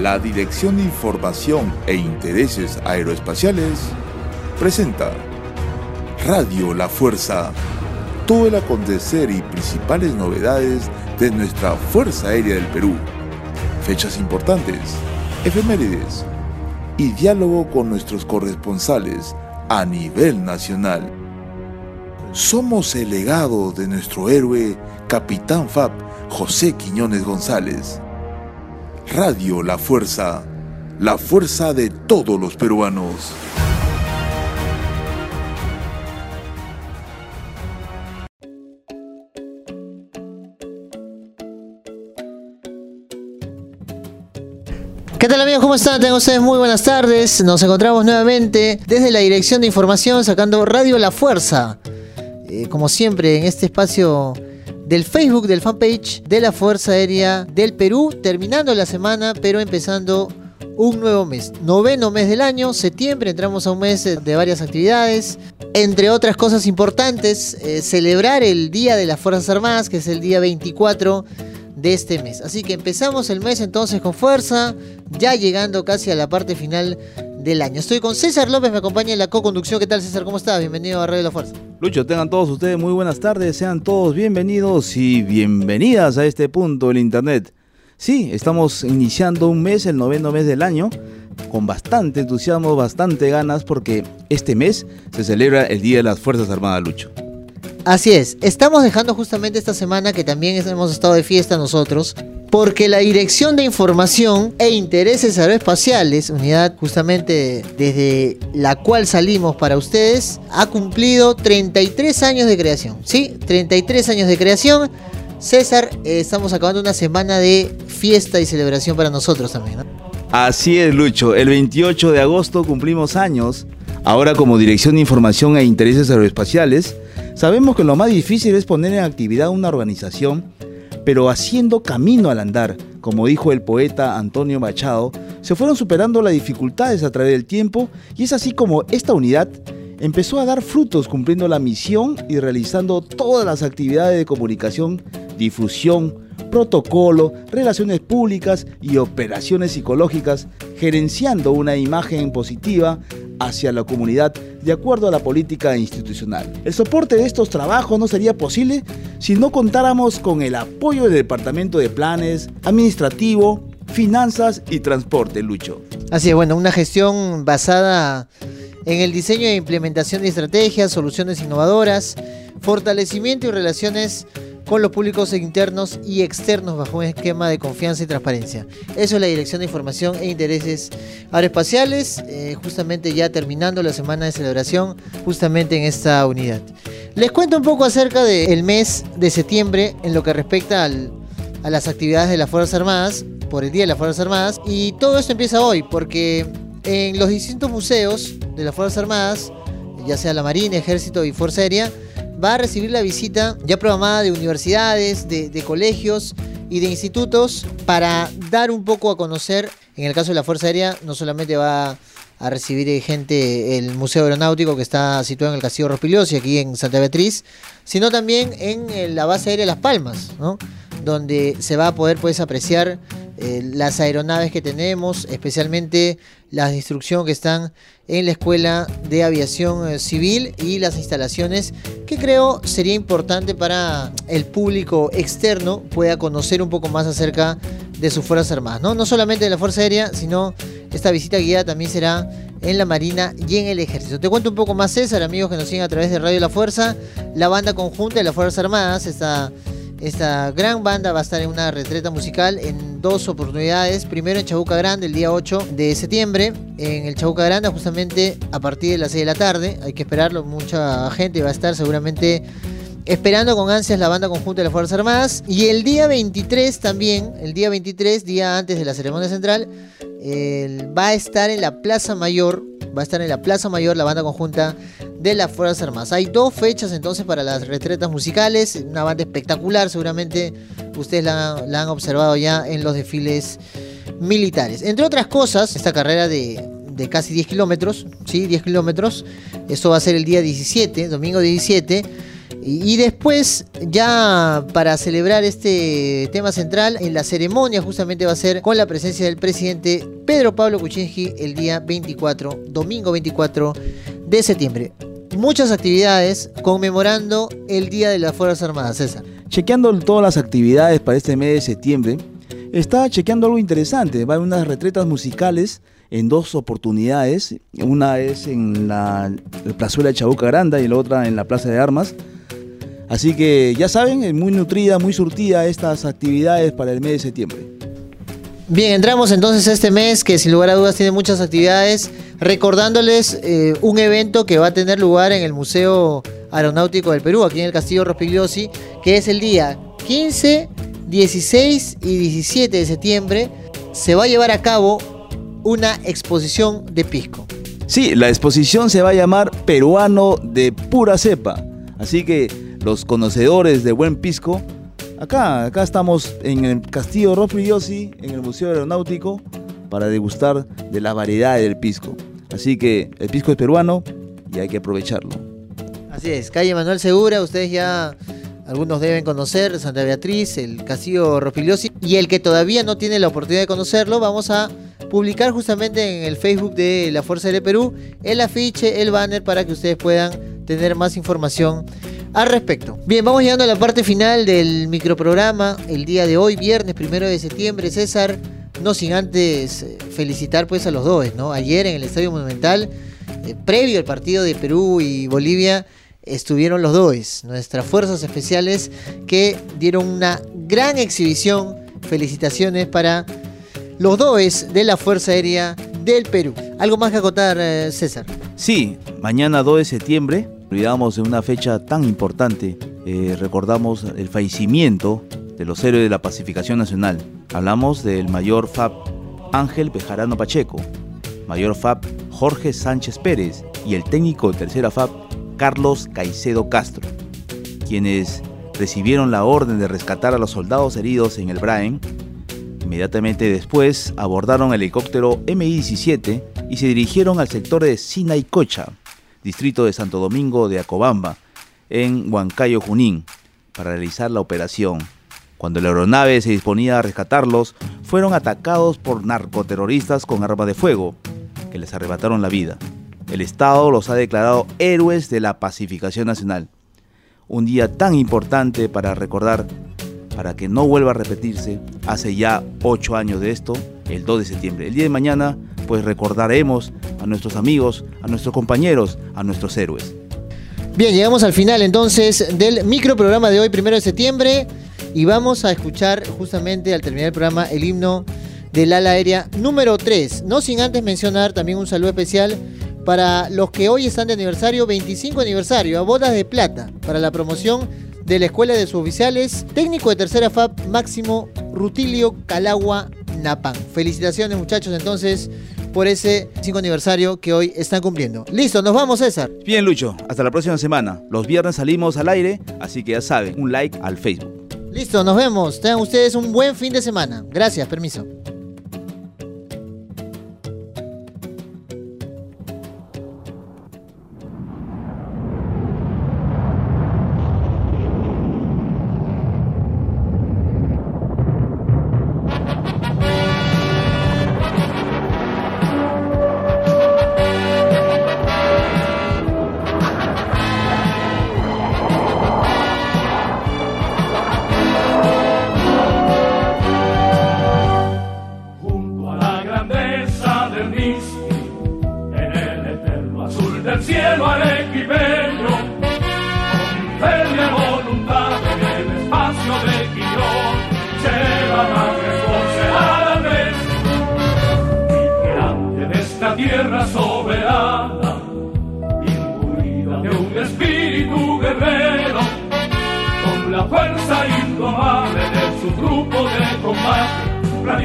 La Dirección de Información e Intereses Aeroespaciales presenta Radio La Fuerza. Todo el acontecer y principales novedades de nuestra Fuerza Aérea del Perú. Fechas importantes, efemérides y diálogo con nuestros corresponsales a nivel nacional. Somos el legado de nuestro héroe, Capitán FAP José Quiñones González. Radio La Fuerza, la fuerza de todos los peruanos. ¿Qué tal amigos? ¿Cómo están? Tengan ustedes muy buenas tardes. Nos encontramos nuevamente desde la Dirección de Información sacando Radio La Fuerza. Eh, como siempre en este espacio del Facebook, del fanpage de la Fuerza Aérea del Perú, terminando la semana, pero empezando un nuevo mes. Noveno mes del año, septiembre, entramos a un mes de varias actividades. Entre otras cosas importantes, eh, celebrar el Día de las Fuerzas Armadas, que es el día 24 de este mes. Así que empezamos el mes entonces con fuerza, ya llegando casi a la parte final del año. Estoy con César López, me acompaña en la co-conducción. ¿Qué tal César? ¿Cómo estás? Bienvenido a Radio La Fuerza. Lucho, tengan todos ustedes muy buenas tardes, sean todos bienvenidos y bienvenidas a este punto del Internet. Sí, estamos iniciando un mes, el noveno mes del año, con bastante entusiasmo, bastante ganas, porque este mes se celebra el Día de las Fuerzas Armadas, Lucho. Así es, estamos dejando justamente esta semana que también hemos estado de fiesta nosotros, porque la Dirección de Información e Intereses Aeroespaciales, unidad justamente desde la cual salimos para ustedes, ha cumplido 33 años de creación. ¿Sí? 33 años de creación. César, eh, estamos acabando una semana de fiesta y celebración para nosotros también. Así es, Lucho. El 28 de agosto cumplimos años. Ahora como Dirección de Información e Intereses Aeroespaciales, sabemos que lo más difícil es poner en actividad una organización pero haciendo camino al andar, como dijo el poeta Antonio Machado, se fueron superando las dificultades a través del tiempo y es así como esta unidad empezó a dar frutos cumpliendo la misión y realizando todas las actividades de comunicación, difusión, protocolo, relaciones públicas y operaciones psicológicas, gerenciando una imagen positiva hacia la comunidad de acuerdo a la política institucional. El soporte de estos trabajos no sería posible si no contáramos con el apoyo del Departamento de Planes, Administrativo, Finanzas y Transporte, Lucho. Así es, bueno, una gestión basada en el diseño e implementación de estrategias, soluciones innovadoras, fortalecimiento y relaciones con los públicos internos y externos bajo un esquema de confianza y transparencia. Eso es la Dirección de Información e Intereses Aeroespaciales, eh, justamente ya terminando la semana de celebración, justamente en esta unidad. Les cuento un poco acerca del mes de septiembre en lo que respecta a las actividades de las Fuerzas Armadas, por el Día de las Fuerzas Armadas, y todo esto empieza hoy, porque en los distintos museos de las Fuerzas Armadas, ya sea la Marina, Ejército y Fuerza Aérea, va a recibir la visita ya programada de universidades, de, colegios y de institutos para dar un poco a conocer, en el caso de la Fuerza Aérea, no solamente va a recibir gente el Museo Aeronáutico que está situado en el Castillo Rospigliosi, aquí en Santa Beatriz, sino también en la base aérea Las Palmas, ¿no? donde se va a poder pues, apreciar eh, las aeronaves que tenemos, especialmente las de instrucción que están en la Escuela de Aviación eh, Civil y las instalaciones que creo sería importante para el público externo pueda conocer un poco más acerca de sus Fuerzas Armadas. No, no solamente de la Fuerza Aérea, sino esta visita guiada también será en la Marina y en el Ejército. Te cuento un poco más, César, amigos que nos siguen a través de Radio La Fuerza, la banda conjunta de las Fuerzas Armadas, esta esta gran banda va a estar en una retreta musical en dos oportunidades. Primero en Chabuca Grande el día 8 de septiembre. En el Chabuca Grande justamente a partir de las 6 de la tarde. Hay que esperarlo. Mucha gente va a estar seguramente esperando con ansias la banda conjunta de las Fuerzas Armadas. Y el día 23 también, el día 23, día antes de la ceremonia central, va a estar en la Plaza Mayor. Va a estar en la Plaza Mayor la banda conjunta de las Fuerzas Armadas. Hay dos fechas entonces para las retretas musicales, una banda espectacular, seguramente ustedes la, han observado ya en los desfiles militares. Entre otras cosas, esta carrera de, casi 10 kilómetros, ¿sí? 10 kilómetros, eso va a ser el día 17, domingo 17. Y, después, ya para celebrar este tema central, en la ceremonia justamente va a ser con la presencia del presidente Pedro Pablo Kuczynski el día 24, domingo 24 de septiembre. Muchas actividades conmemorando el Día de las Fuerzas Armadas, César. Chequeando todas las actividades para este mes de septiembre, está chequeando algo interesante. Va a haber unas retretas musicales en dos oportunidades. Una es en la, plazuela de Chabuca Granda y la otra en la Plaza de Armas. Así que ya saben, muy nutrida, muy surtida estas actividades para el mes de septiembre. Bien, entramos entonces a este mes que sin lugar a dudas tiene muchas actividades, recordándoles eh, un evento que va a tener lugar en el Museo Aeronáutico del Perú, aquí en el Castillo Rospigliosi, que es el día 15, 16 y 17 de septiembre. Se va a llevar a cabo una exposición de pisco. Sí, la exposición se va a llamar Peruano de pura cepa. Así que los conocedores de buen pisco, acá, acá estamos en el Castillo Rofriosi, en el Museo Aeronáutico, para degustar de la variedad del pisco. Así que el pisco es peruano y hay que aprovecharlo. Así es, calle Manuel Segura, ustedes ya algunos deben conocer Santa Beatriz, el Castillo Rofriosi, y el que todavía no tiene la oportunidad de conocerlo, vamos a publicar justamente en el Facebook de la Fuerza del Perú el afiche, el banner para que ustedes puedan tener más información al respecto. Bien, vamos llegando a la parte final del microprograma el día de hoy, viernes primero de septiembre. César, no sin antes eh, felicitar pues a los dos, ¿no? Ayer en el Estadio Monumental, eh, previo al partido de Perú y Bolivia, estuvieron los dos, nuestras fuerzas especiales que dieron una gran exhibición. Felicitaciones para los DOES de la Fuerza Aérea del Perú. ¿Algo más que acotar, eh, César? Sí, mañana 2 de septiembre, olvidamos de una fecha tan importante, eh, recordamos el fallecimiento de los héroes de la pacificación nacional. Hablamos del mayor FAB Ángel Bejarano Pacheco, mayor FAB Jorge Sánchez Pérez y el técnico de tercera FAB Carlos Caicedo Castro, quienes recibieron la orden de rescatar a los soldados heridos en el Braen Inmediatamente después abordaron el helicóptero Mi-17 y se dirigieron al sector de Sinaicocha, distrito de Santo Domingo de Acobamba, en Huancayo, Junín, para realizar la operación. Cuando la aeronave se disponía a rescatarlos, fueron atacados por narcoterroristas con arma de fuego, que les arrebataron la vida. El Estado los ha declarado héroes de la pacificación nacional. Un día tan importante para recordar para que no vuelva a repetirse hace ya ocho años de esto, el 2 de septiembre. El día de mañana, pues recordaremos a nuestros amigos, a nuestros compañeros, a nuestros héroes. Bien, llegamos al final entonces del microprograma de hoy, primero de septiembre, y vamos a escuchar justamente al terminar el programa el himno del ala aérea número 3. No sin antes mencionar también un saludo especial para los que hoy están de aniversario, 25 aniversario, a bodas de plata, para la promoción de la Escuela de Suboficiales, técnico de tercera FAP, Máximo Rutilio Calagua Napán. Felicitaciones muchachos entonces por ese 5 aniversario que hoy están cumpliendo. Listo, nos vamos César. Bien Lucho, hasta la próxima semana. Los viernes salimos al aire, así que ya saben, un like al Facebook. Listo, nos vemos. Tengan ustedes un buen fin de semana. Gracias, permiso.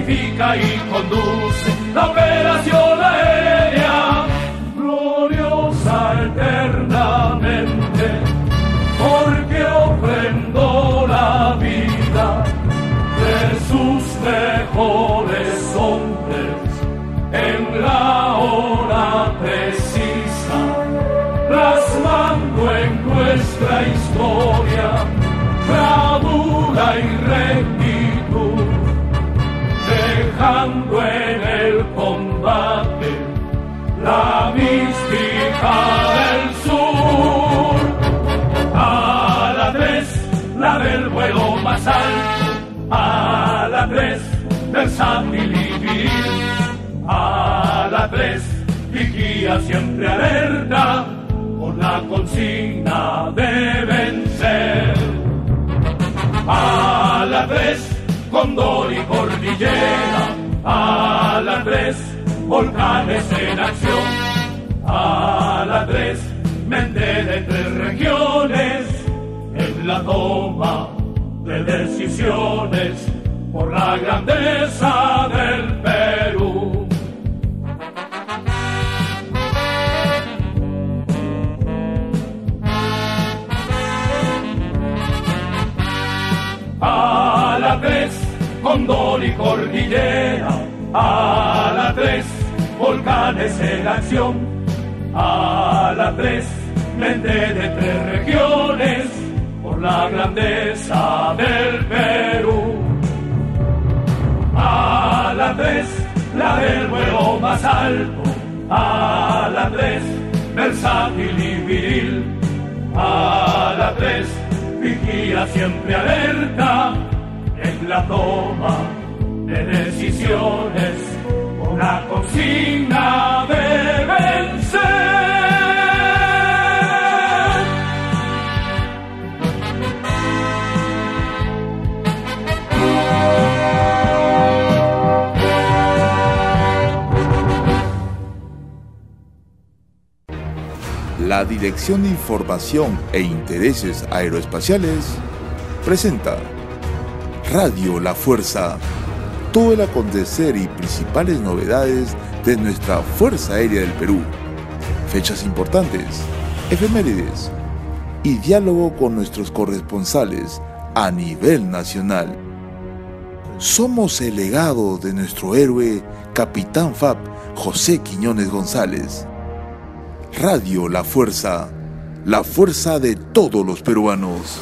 Plasmando en nuestra historia. La del vuelo más a la tres, versátil y a la tres, vigía siempre alerta, con la consigna de vencer. A la tres, Condor y cordillera, a la tres, volcanes en acción, a la tres, mente de tres toma de decisiones por la grandeza del Perú. A la tres, Condor y cordillera, a la tres, volcanes en acción, a la tres, mente de por la grandeza del Perú. A la tres, la del vuelo más alto, a la tres, versátil y viril, a la tres, vigía siempre alerta en la toma de decisiones la consigna de vencer. La Dirección de Información e Intereses Aeroespaciales presenta Radio La Fuerza, todo el acontecer y principales novedades de nuestra Fuerza Aérea del Perú, fechas importantes, efemérides y diálogo con nuestros corresponsales a nivel nacional. Somos el legado de nuestro héroe, Capitán FAP José Quiñones González. Radio La Fuerza, la fuerza de todos los peruanos.